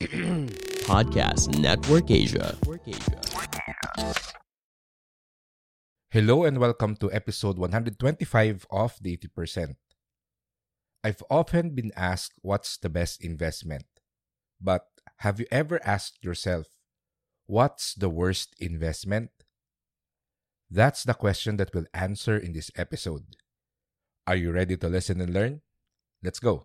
Podcast Network Asia. Hello and welcome to episode 125 of the 80%. I've often been asked what's the best investment. But have you ever asked yourself, what's the worst investment? That's the question that we'll answer in this episode. Are you ready to listen and learn? Let's go.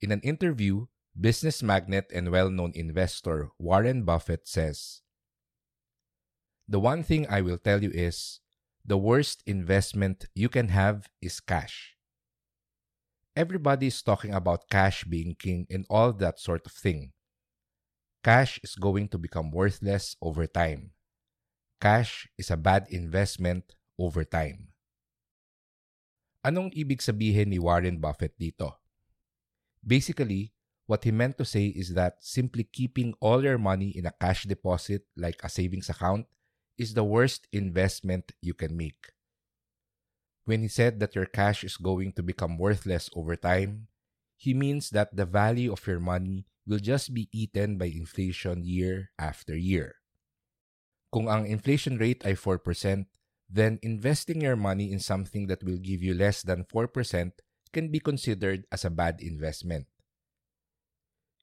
In an interview, business magnate and well known investor Warren Buffett says The one thing I will tell you is the worst investment you can have is cash. Everybody is talking about cash being king and all that sort of thing. Cash is going to become worthless over time. Cash is a bad investment over time. Anong ibig sabihin ni Warren Buffett dito? Basically, what he meant to say is that simply keeping all your money in a cash deposit like a savings account is the worst investment you can make. When he said that your cash is going to become worthless over time, he means that the value of your money will just be eaten by inflation year after year. Kung ang inflation rate ay 4%, then investing your money in something that will give you less than 4% can be considered as a bad investment.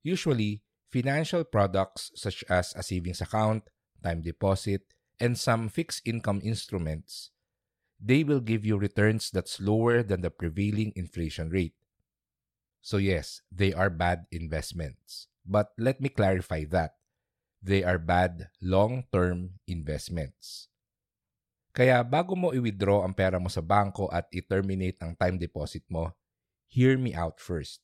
Usually, financial products such as a savings account, time deposit, and some fixed income instruments, they will give you returns that's lower than the prevailing inflation rate. So yes, they are bad investments. But let me clarify that. They are bad long-term investments. Kaya bago mo i-withdraw ang pera mo sa banko at i-terminate ang time deposit mo, hear me out first.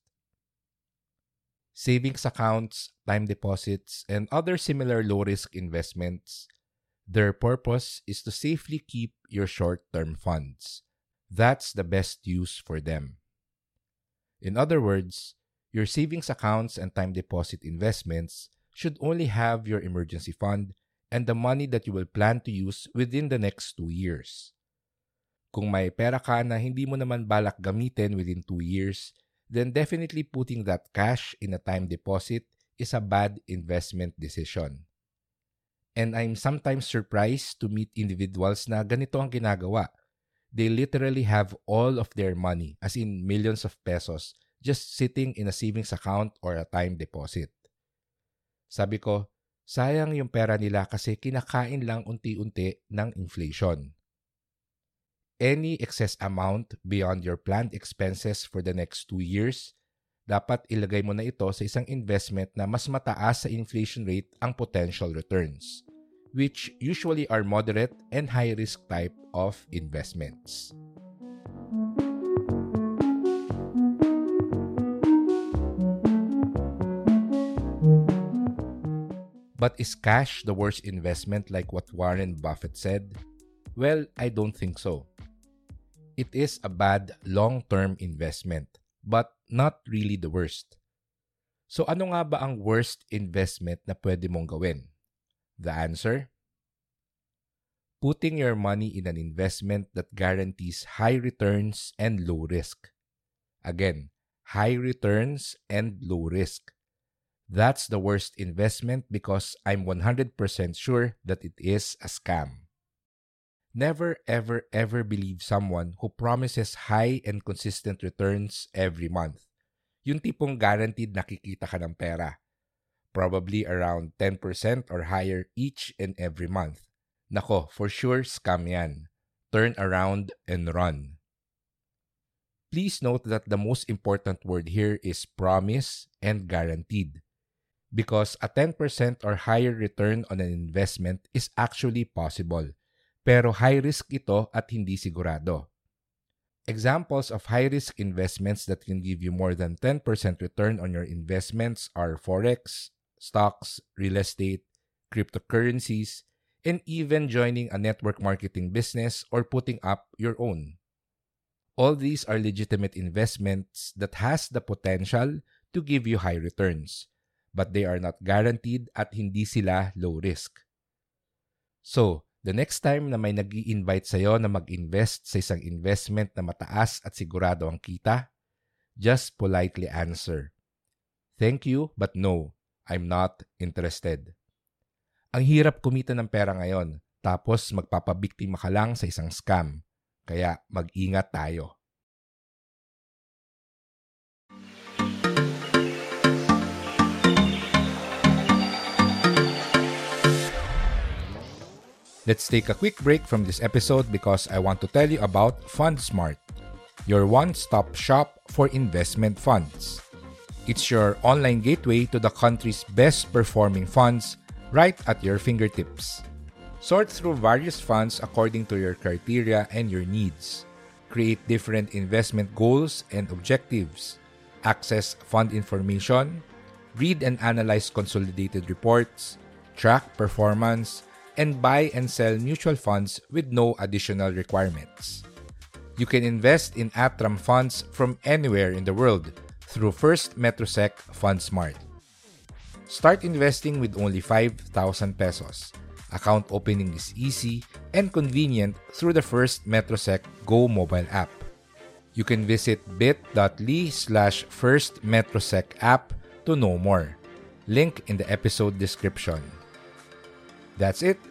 Savings accounts, time deposits, and other similar low-risk investments Their purpose is to safely keep your short term funds. That's the best use for them. In other words, your savings accounts and time deposit investments should only have your emergency fund and the money that you will plan to use within the next two years. Kung may pera ka na hindi mo naman balak gamitin within two years, then definitely putting that cash in a time deposit is a bad investment decision. And I'm sometimes surprised to meet individuals na ganito ang ginagawa. They literally have all of their money, as in millions of pesos, just sitting in a savings account or a time deposit. Sabi ko, sayang yung pera nila kasi kinakain lang unti-unti ng inflation. Any excess amount beyond your planned expenses for the next two years, dapat ilagay mo na ito sa isang investment na mas mataas sa inflation rate ang potential returns which usually are moderate and high risk type of investments. But is cash the worst investment like what Warren Buffett said? Well, I don't think so. It is a bad long-term investment, but not really the worst. So ano nga ba ang worst investment na pwede mong gawin? The answer? Putting your money in an investment that guarantees high returns and low risk. Again, high returns and low risk. That's the worst investment because I'm 100% sure that it is a scam. Never, ever, ever believe someone who promises high and consistent returns every month. Yung tipong guaranteed nakikita ka ng pera. Probably around 10% or higher each and every month. Nako, for sure, scam yan. Turn around and run. Please note that the most important word here is promise and guaranteed. Because a 10% or higher return on an investment is actually possible pero high risk ito at hindi sigurado. Examples of high-risk investments that can give you more than 10% return on your investments are forex, stocks, real estate, cryptocurrencies, and even joining a network marketing business or putting up your own. All these are legitimate investments that has the potential to give you high returns, but they are not guaranteed at hindi sila low risk. So, The next time na may nag invite sa'yo na mag-invest sa isang investment na mataas at sigurado ang kita, just politely answer, Thank you, but no, I'm not interested. Ang hirap kumita ng pera ngayon, tapos magpapabiktima ka lang sa isang scam. Kaya mag-ingat tayo. Let's take a quick break from this episode because I want to tell you about FundSmart, your one stop shop for investment funds. It's your online gateway to the country's best performing funds right at your fingertips. Sort through various funds according to your criteria and your needs. Create different investment goals and objectives. Access fund information. Read and analyze consolidated reports. Track performance and buy and sell mutual funds with no additional requirements. You can invest in Atram funds from anywhere in the world through First Metrosec FundSmart. Start investing with only 5,000 pesos. Account opening is easy and convenient through the First Metrosec Go mobile app. You can visit bit.ly slash First Metrosec app to know more. Link in the episode description. That's it.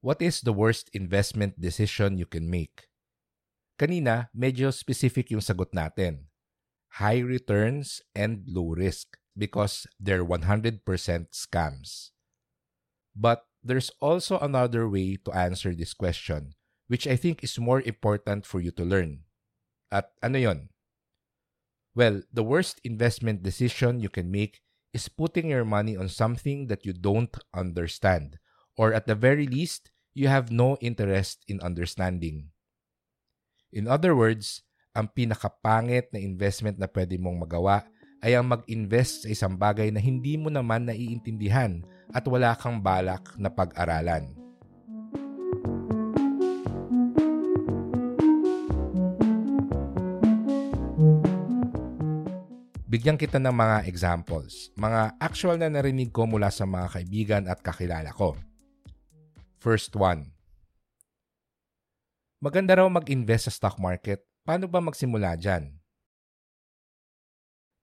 What is the worst investment decision you can make? Kanina, medyo specific yung sagot natin. High returns and low risk because they're 100% scams. But there's also another way to answer this question which I think is more important for you to learn. At ano yon? Well, the worst investment decision you can make is putting your money on something that you don't understand or at the very least, you have no interest in understanding. In other words, ang pinakapangit na investment na pwede mong magawa ay ang mag-invest sa isang bagay na hindi mo naman naiintindihan at wala kang balak na pag-aralan. Bigyan kita ng mga examples, mga actual na narinig ko mula sa mga kaibigan at kakilala ko. First one. Maganda raw mag-invest sa stock market. Paano ba magsimula dyan?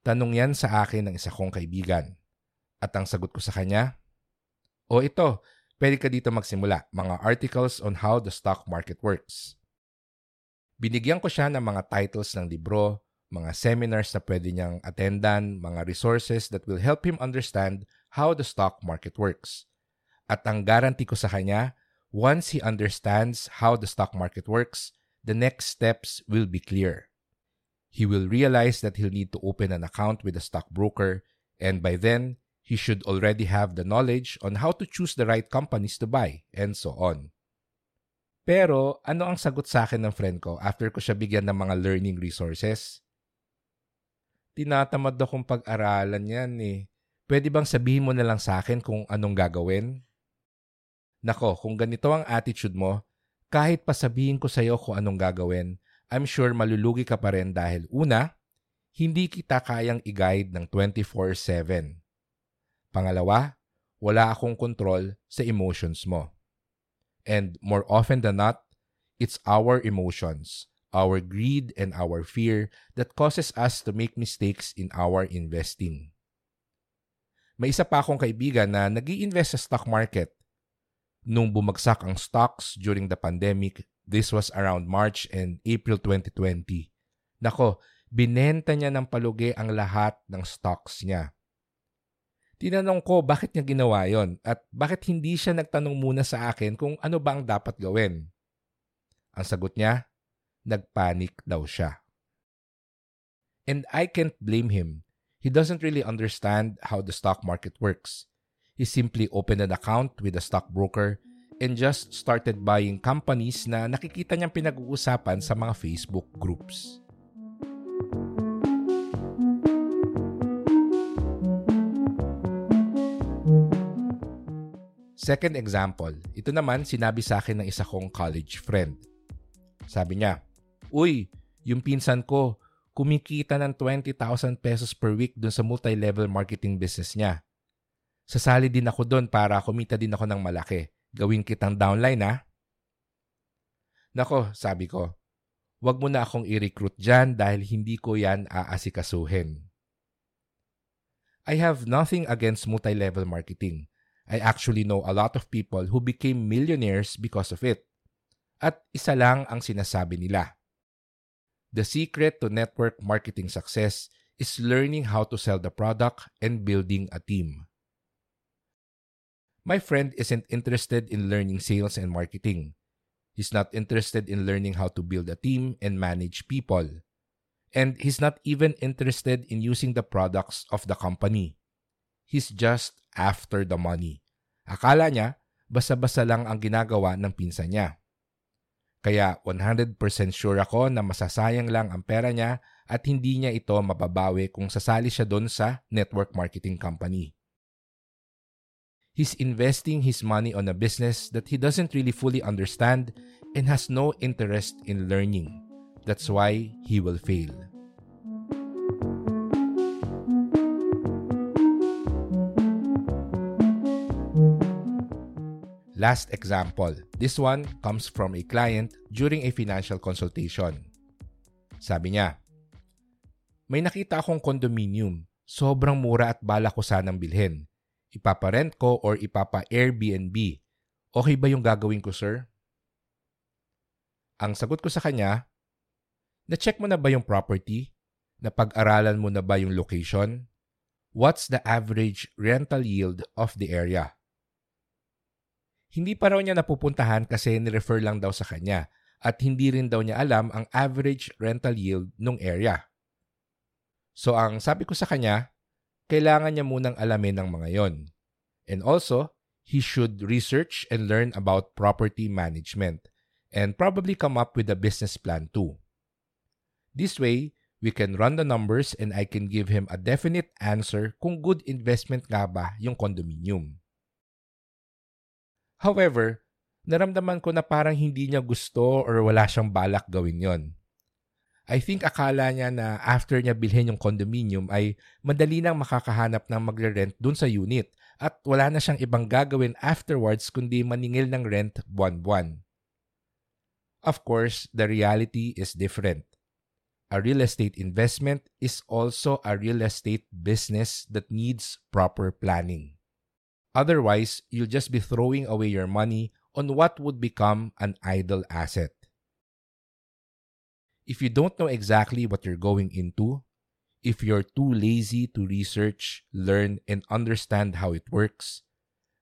Tanong yan sa akin ng isa kong kaibigan. At ang sagot ko sa kanya, O ito, pwede ka dito magsimula. Mga articles on how the stock market works. Binigyan ko siya ng mga titles ng libro, mga seminars na pwede niyang attendan, mga resources that will help him understand how the stock market works. At ang guarantee ko sa kanya, once he understands how the stock market works, the next steps will be clear. He will realize that he'll need to open an account with a stockbroker, and by then, he should already have the knowledge on how to choose the right companies to buy, and so on. Pero ano ang sagot sa akin ng friend ko after ko siya bigyan ng mga learning resources? Tinatamad akong pag-aralan yan eh. Pwede bang sabihin mo na lang sa akin kung anong gagawin? Nako, kung ganito ang attitude mo, kahit pa sabihin ko sa'yo kung anong gagawin, I'm sure malulugi ka pa rin dahil una, hindi kita kayang i-guide ng 24-7. Pangalawa, wala akong control sa emotions mo. And more often than not, it's our emotions, our greed, and our fear that causes us to make mistakes in our investing. May isa pa akong kaibigan na nag invest sa stock market. Nung bumagsak ang stocks during the pandemic, this was around March and April 2020. Nako, binenta niya ng palugi ang lahat ng stocks niya. Tinanong ko bakit niya ginawa yon at bakit hindi siya nagtanong muna sa akin kung ano ba ang dapat gawin. Ang sagot niya, nagpanik daw siya. And I can't blame him. He doesn't really understand how the stock market works. He simply opened an account with a stockbroker and just started buying companies na nakikita niyang pinag-uusapan sa mga Facebook groups. Second example, ito naman sinabi sa akin ng isa kong college friend. Sabi niya, Uy, yung pinsan ko, kumikita ng 20,000 pesos per week dun sa multi-level marketing business niya. Sasali din ako doon para kumita din ako ng malaki. Gawin kitang downline ha. Nako, sabi ko, wag mo na akong i-recruit dyan dahil hindi ko yan aasikasuhin. I have nothing against multi-level marketing. I actually know a lot of people who became millionaires because of it. At isa lang ang sinasabi nila. The secret to network marketing success is learning how to sell the product and building a team. My friend isn't interested in learning sales and marketing. He's not interested in learning how to build a team and manage people. And he's not even interested in using the products of the company. He's just after the money. Akala niya, basa-basa lang ang ginagawa ng pinsan niya. Kaya 100% sure ako na masasayang lang ang pera niya at hindi niya ito mababawi kung sasali siya doon sa network marketing company. He's investing his money on a business that he doesn't really fully understand and has no interest in learning. That's why he will fail. Last example. This one comes from a client during a financial consultation. Sabi niya, May nakita akong condominium. Sobrang mura at bala ko sanang bilhin. Ipaparent ko or ipapa-Airbnb. Okay ba yung gagawin ko, sir? Ang sagot ko sa kanya, na-check mo na ba yung property? Napag-aralan mo na ba yung location? What's the average rental yield of the area? Hindi pa raw niya napupuntahan kasi ni-refer lang daw sa kanya at hindi rin daw niya alam ang average rental yield nung area. So ang sabi ko sa kanya, kailangan niya munang alamin ng mga yon. And also, he should research and learn about property management and probably come up with a business plan too. This way, we can run the numbers and I can give him a definite answer kung good investment nga ba yung condominium. However, naramdaman ko na parang hindi niya gusto or wala siyang balak gawin yon. I think akala niya na after niya bilhin yung condominium ay madali nang makakahanap ng magre-rent dun sa unit at wala na siyang ibang gagawin afterwards kundi maningil ng rent buwan-buwan. Of course, the reality is different. A real estate investment is also a real estate business that needs proper planning. Otherwise, you'll just be throwing away your money on what would become an idle asset. If you don't know exactly what you're going into, if you're too lazy to research, learn, and understand how it works,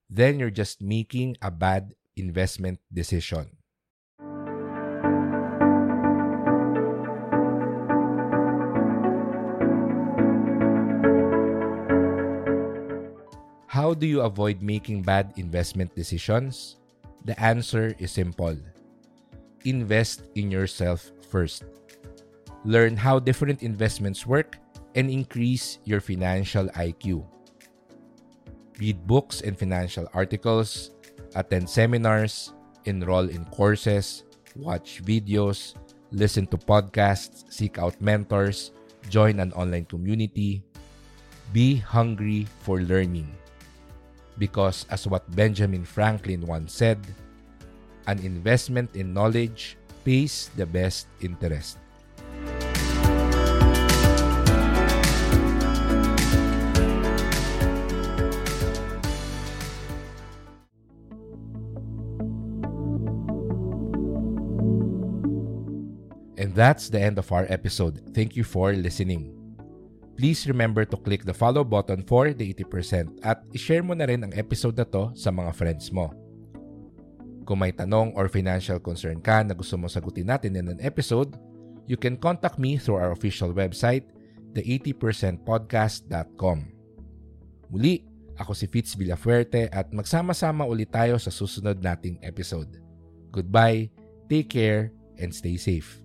then you're just making a bad investment decision. How do you avoid making bad investment decisions? The answer is simple. Invest in yourself first. Learn how different investments work and increase your financial IQ. Read books and financial articles, attend seminars, enroll in courses, watch videos, listen to podcasts, seek out mentors, join an online community. Be hungry for learning. Because, as what Benjamin Franklin once said, an investment in knowledge pays the best interest. That's the end of our episode. Thank you for listening. Please remember to click the follow button for the 80% at ishare mo na rin ang episode na to sa mga friends mo. Kung may tanong or financial concern ka na gusto mo sagutin natin in an episode, you can contact me through our official website, the80percentpodcast.com. Muli, ako si Fitz Villafuerte at magsama-sama ulit tayo sa susunod nating episode. Goodbye, take care, and stay safe.